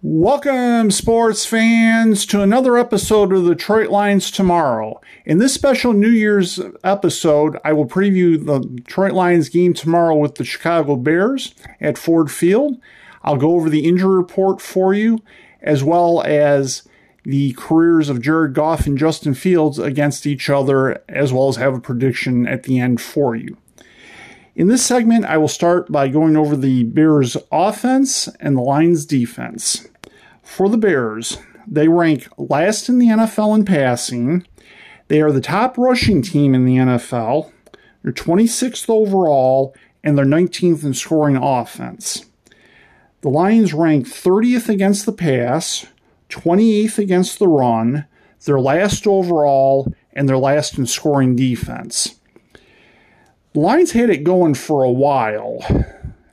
Welcome, sports fans, to another episode of the Detroit Lions Tomorrow. In this special New Year's episode, I will preview the Detroit Lions game tomorrow with the Chicago Bears at Ford Field. I'll go over the injury report for you, as well as the careers of Jared Goff and Justin Fields against each other, as well as have a prediction at the end for you. In this segment, I will start by going over the Bears offense and the Lions defense. For the Bears, they rank last in the NFL in passing. They are the top rushing team in the NFL. They're 26th overall, and they're 19th in scoring offense. The Lions rank 30th against the pass, 28th against the run. They're last overall, and they're last in scoring defense. Lions had it going for a while,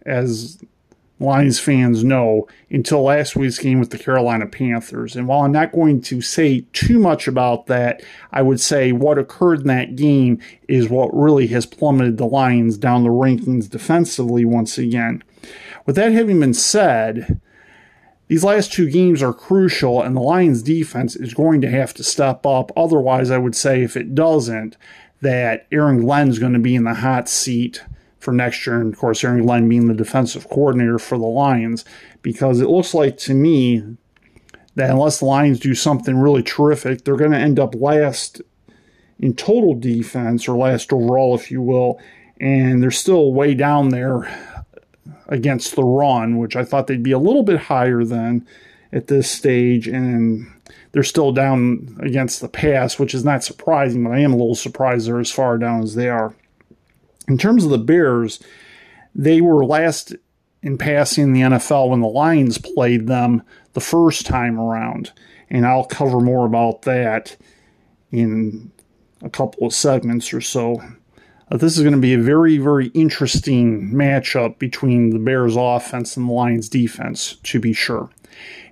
as Lions fans know, until last week's game with the Carolina Panthers. And while I'm not going to say too much about that, I would say what occurred in that game is what really has plummeted the Lions down the rankings defensively once again. With that having been said, these last two games are crucial, and the Lions defense is going to have to step up. Otherwise, I would say if it doesn't, that Aaron Glenn's going to be in the hot seat for next year. And of course, Aaron Glenn being the defensive coordinator for the Lions, because it looks like to me that unless the Lions do something really terrific, they're going to end up last in total defense or last overall, if you will. And they're still way down there against the run, which I thought they'd be a little bit higher than at this stage. And they're still down against the pass, which is not surprising, but I am a little surprised they're as far down as they are. In terms of the Bears, they were last in passing the NFL when the Lions played them the first time around. And I'll cover more about that in a couple of segments or so. Uh, this is going to be a very, very interesting matchup between the Bears offense and the Lions defense, to be sure.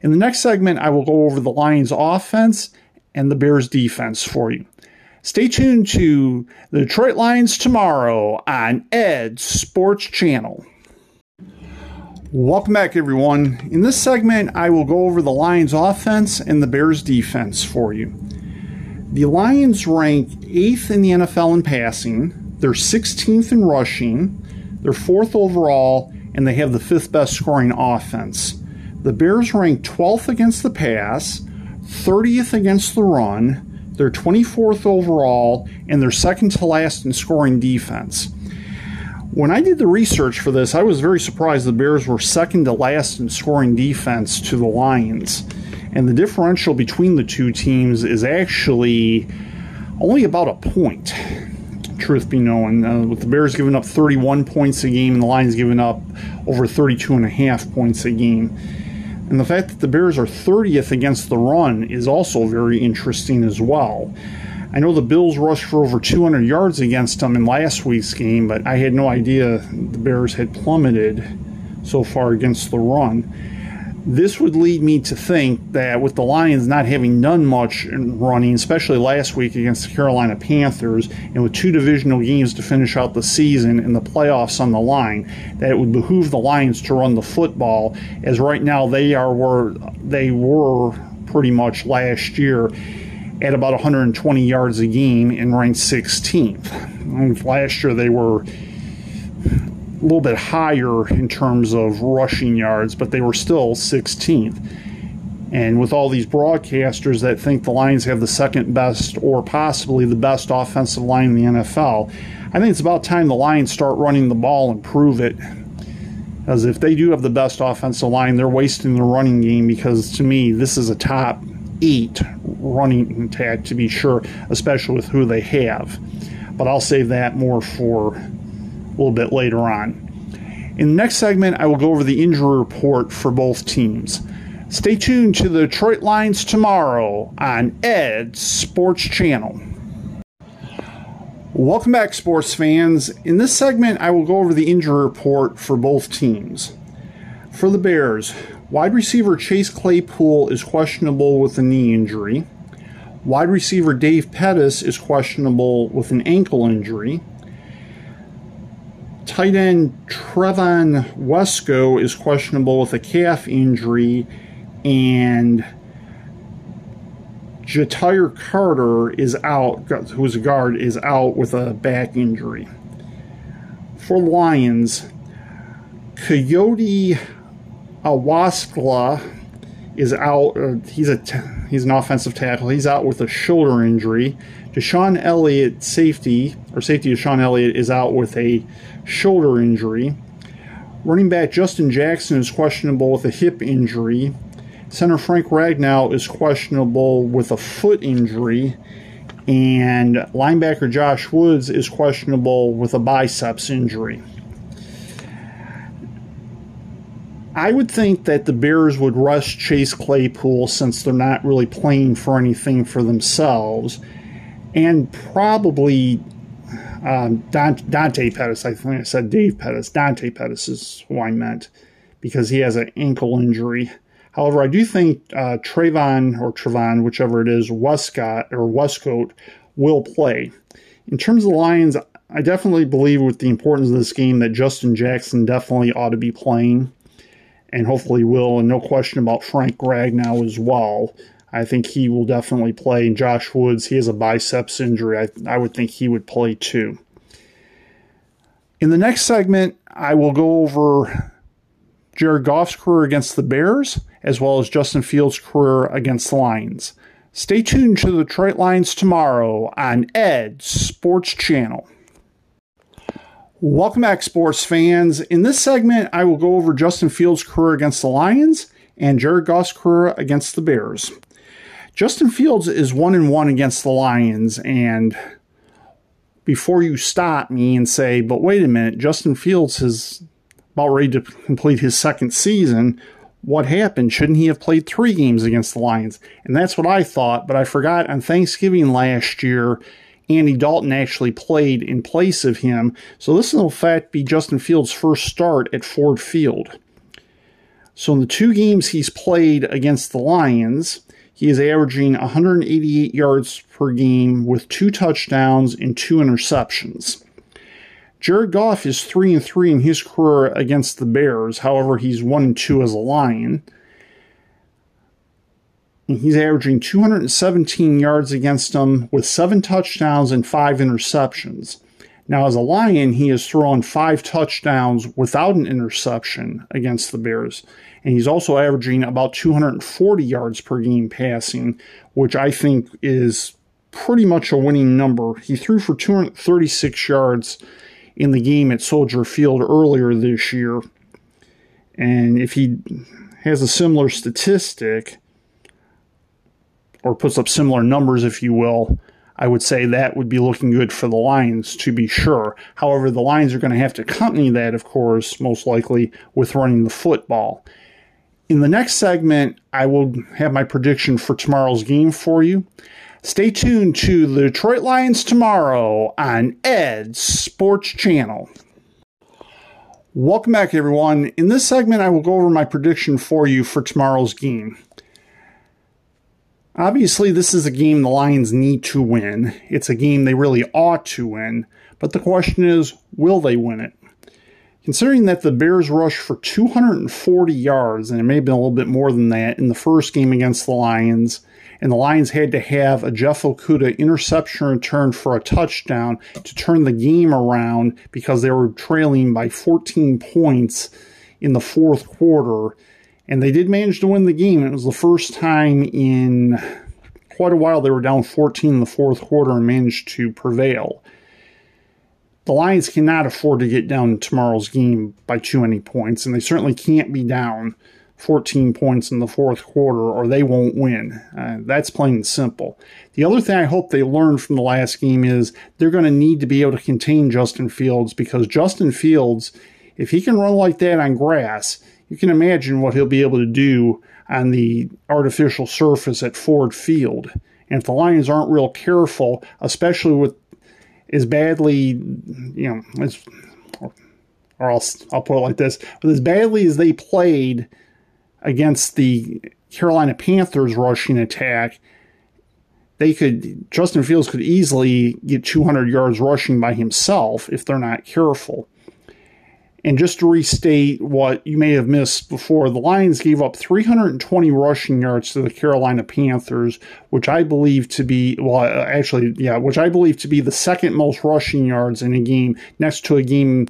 In the next segment, I will go over the Lions offense and the Bears defense for you. Stay tuned to the Detroit Lions tomorrow on Ed Sports Channel. Welcome back, everyone. In this segment, I will go over the Lions offense and the Bears defense for you. The Lions rank 8th in the NFL in passing, they're 16th in rushing, they're 4th overall, and they have the 5th best scoring offense. The Bears rank 12th against the pass, 30th against the run, they're 24th overall, and they're second to last in scoring defense. When I did the research for this, I was very surprised the Bears were second to last in scoring defense to the Lions. And the differential between the two teams is actually only about a point, truth be known. Uh, with the Bears giving up 31 points a game and the Lions giving up over 32 and a half points a game. And the fact that the Bears are 30th against the run is also very interesting as well. I know the Bills rushed for over 200 yards against them in last week's game, but I had no idea the Bears had plummeted so far against the run. This would lead me to think that with the Lions not having done much in running, especially last week against the Carolina Panthers, and with two divisional games to finish out the season and the playoffs on the line, that it would behoove the Lions to run the football, as right now they are where they were pretty much last year at about 120 yards a game and ranked 16th. And last year they were a little bit higher in terms of rushing yards, but they were still 16th. And with all these broadcasters that think the Lions have the second best or possibly the best offensive line in the NFL, I think it's about time the Lions start running the ball and prove it. As if they do have the best offensive line, they're wasting the running game because to me, this is a top eight running attack to be sure, especially with who they have. But I'll save that more for a little bit later on. In the next segment, I will go over the injury report for both teams. Stay tuned to the Detroit Lions tomorrow on Ed Sports Channel. Welcome back, sports fans. In this segment, I will go over the injury report for both teams. For the Bears, wide receiver Chase Claypool is questionable with a knee injury. Wide receiver Dave Pettis is questionable with an ankle injury. Tight end Trevon Wesco is questionable with a calf injury, and Ja'Tyre Carter is out, who's a guard, is out with a back injury. For Lions, Coyote Awaskla is out. Uh, he's a t- he's an offensive tackle. He's out with a shoulder injury. Deshaun Elliott, safety or safety DeShon Elliott, is out with a shoulder injury. Running back Justin Jackson is questionable with a hip injury. Center Frank Ragnow is questionable with a foot injury. And linebacker Josh Woods is questionable with a biceps injury. I would think that the Bears would rush Chase Claypool since they're not really playing for anything for themselves. And probably um, Dante Pettis. I think I said Dave Pettis. Dante Pettis is who I meant because he has an ankle injury. However, I do think uh, Trayvon or Trevon, whichever it is, Westcott or Westcoat will play. In terms of the Lions, I definitely believe with the importance of this game that Justin Jackson definitely ought to be playing and hopefully will. And no question about Frank Ragnow as well. I think he will definitely play. And Josh Woods, he has a biceps injury. I, I would think he would play too. In the next segment, I will go over Jared Goff's career against the Bears, as well as Justin Fields' career against the Lions. Stay tuned to the Detroit Lions tomorrow on Ed Sports Channel. Welcome back, sports fans. In this segment, I will go over Justin Fields' career against the Lions and Jared Goff's career against the Bears. Justin Fields is one and one against the Lions, and before you stop me and say, but wait a minute, Justin Fields is about ready to complete his second season. What happened? Shouldn't he have played three games against the Lions? And that's what I thought, but I forgot on Thanksgiving last year, Andy Dalton actually played in place of him. So this will, in fact, be Justin Fields' first start at Ford Field. So in the two games he's played against the Lions, he is averaging 188 yards per game with two touchdowns and two interceptions. Jared Goff is three and three in his career against the Bears. However, he's one and two as a Lion. He's averaging 217 yards against them with seven touchdowns and five interceptions. Now, as a Lion, he has thrown five touchdowns without an interception against the Bears. And he's also averaging about 240 yards per game passing, which I think is pretty much a winning number. He threw for 236 yards in the game at Soldier Field earlier this year. And if he has a similar statistic, or puts up similar numbers, if you will, I would say that would be looking good for the Lions to be sure. However, the Lions are going to have to accompany that, of course, most likely with running the football. In the next segment, I will have my prediction for tomorrow's game for you. Stay tuned to the Detroit Lions tomorrow on Ed's Sports Channel. Welcome back, everyone. In this segment, I will go over my prediction for you for tomorrow's game. Obviously, this is a game the Lions need to win. It's a game they really ought to win. But the question is, will they win it? Considering that the Bears rushed for 240 yards, and it may have been a little bit more than that in the first game against the Lions, and the Lions had to have a Jeff Okudah interception return for a touchdown to turn the game around because they were trailing by 14 points in the fourth quarter. And they did manage to win the game. It was the first time in quite a while they were down 14 in the fourth quarter and managed to prevail. The Lions cannot afford to get down tomorrow's game by too many points, and they certainly can't be down 14 points in the fourth quarter or they won't win. Uh, that's plain and simple. The other thing I hope they learn from the last game is they're going to need to be able to contain Justin Fields because Justin Fields, if he can run like that on grass, you can imagine what he'll be able to do on the artificial surface at Ford Field. And if the Lions aren't real careful, especially with as badly, you know, as, or I'll, I'll put it like this, but as badly as they played – against the Carolina Panthers rushing attack, they could Justin Fields could easily get 200 yards rushing by himself if they're not careful. And just to restate what you may have missed before, the Lions gave up 320 rushing yards to the Carolina Panthers, which I believe to be, well, uh, actually, yeah, which I believe to be the second most rushing yards in a game next to a game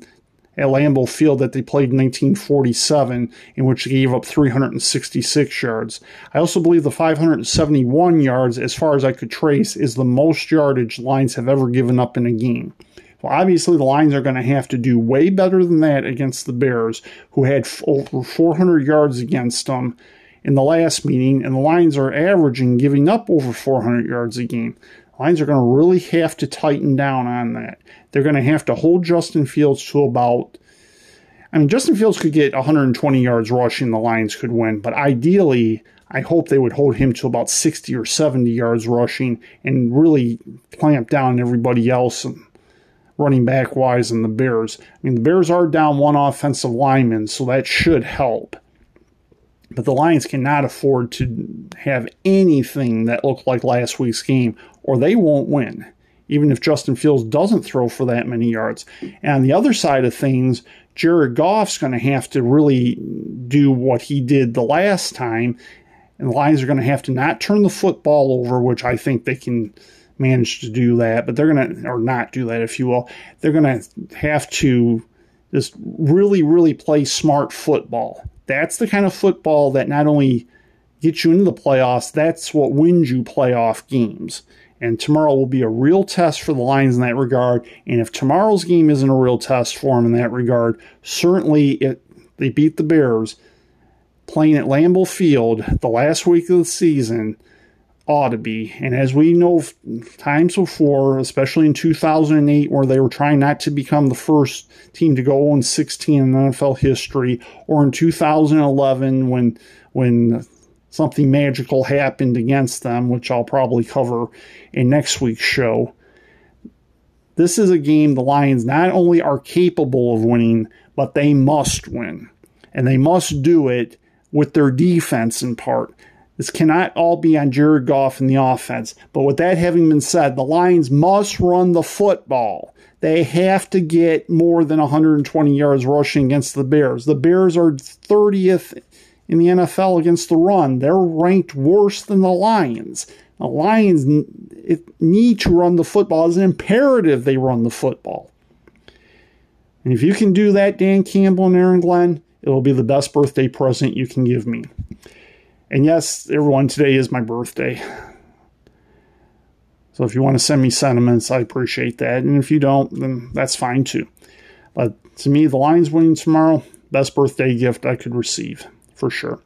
at Lambeau Field that they played in 1947, in which they gave up 366 yards. I also believe the 571 yards, as far as I could trace, is the most yardage Lions have ever given up in a game. Well, obviously, the Lions are going to have to do way better than that against the Bears, who had over 400 yards against them in the last meeting, and the Lions are averaging giving up over 400 yards a game. Lions are going to really have to tighten down on that. They're going to have to hold Justin Fields to about. I mean, Justin Fields could get 120 yards rushing, the Lions could win, but ideally, I hope they would hold him to about 60 or 70 yards rushing and really clamp down everybody else running back wise in the Bears. I mean, the Bears are down one offensive lineman, so that should help. But the Lions cannot afford to have anything that looked like last week's game, or they won't win, even if Justin Fields doesn't throw for that many yards. And on the other side of things, Jared Goff's going to have to really do what he did the last time, and the Lions are going to have to not turn the football over, which I think they can manage to do that, but they're going to, or not do that, if you will. They're going to have to just really, really play smart football. That's the kind of football that not only gets you into the playoffs, that's what wins you playoff games. And tomorrow will be a real test for the Lions in that regard. And if tomorrow's game isn't a real test for them in that regard, certainly it, they beat the Bears playing at Lambeau Field the last week of the season ought to be. And as we know times before, especially in 2008, where they were trying not to become the first team to go on 16 in NFL history, or in 2011 when when something magical happened against them, which I'll probably cover in next week's show. This is a game the Lions not only are capable of winning, but they must win. And they must do it with their defense in part. This cannot all be on Jared Goff and the offense. But with that having been said, the Lions must run the football. They have to get more than 120 yards rushing against the Bears. The Bears are 30th in the NFL against the run. They're ranked worse than the Lions. The Lions need to run the football. It's an imperative they run the football. And if you can do that, Dan Campbell and Aaron Glenn, it will be the best birthday present you can give me. And yes, everyone, today is my birthday. So if you want to send me sentiments, I appreciate that. And if you don't, then that's fine too. But to me, the Lions winning tomorrow, best birthday gift I could receive, for sure.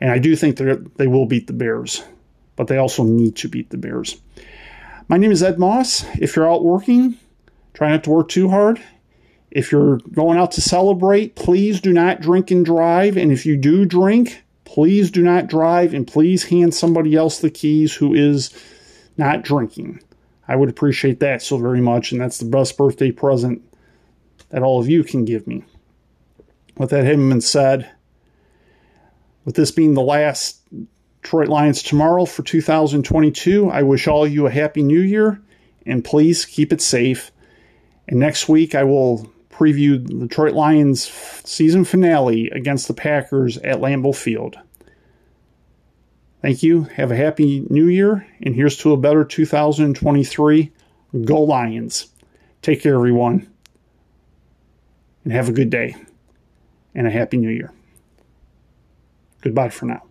And I do think that they will beat the Bears, but they also need to beat the Bears. My name is Ed Moss. If you're out working, try not to work too hard. If you're going out to celebrate, please do not drink and drive. And if you do drink, Please do not drive and please hand somebody else the keys who is not drinking. I would appreciate that so very much, and that's the best birthday present that all of you can give me. With that having been said, with this being the last Detroit Lions tomorrow for 2022, I wish all of you a happy new year and please keep it safe. And next week, I will preview the Detroit Lions season finale against the Packers at Lambeau Field. Thank you. Have a happy new year, and here's to a better 2023. Go Lions. Take care, everyone, and have a good day and a happy new year. Goodbye for now.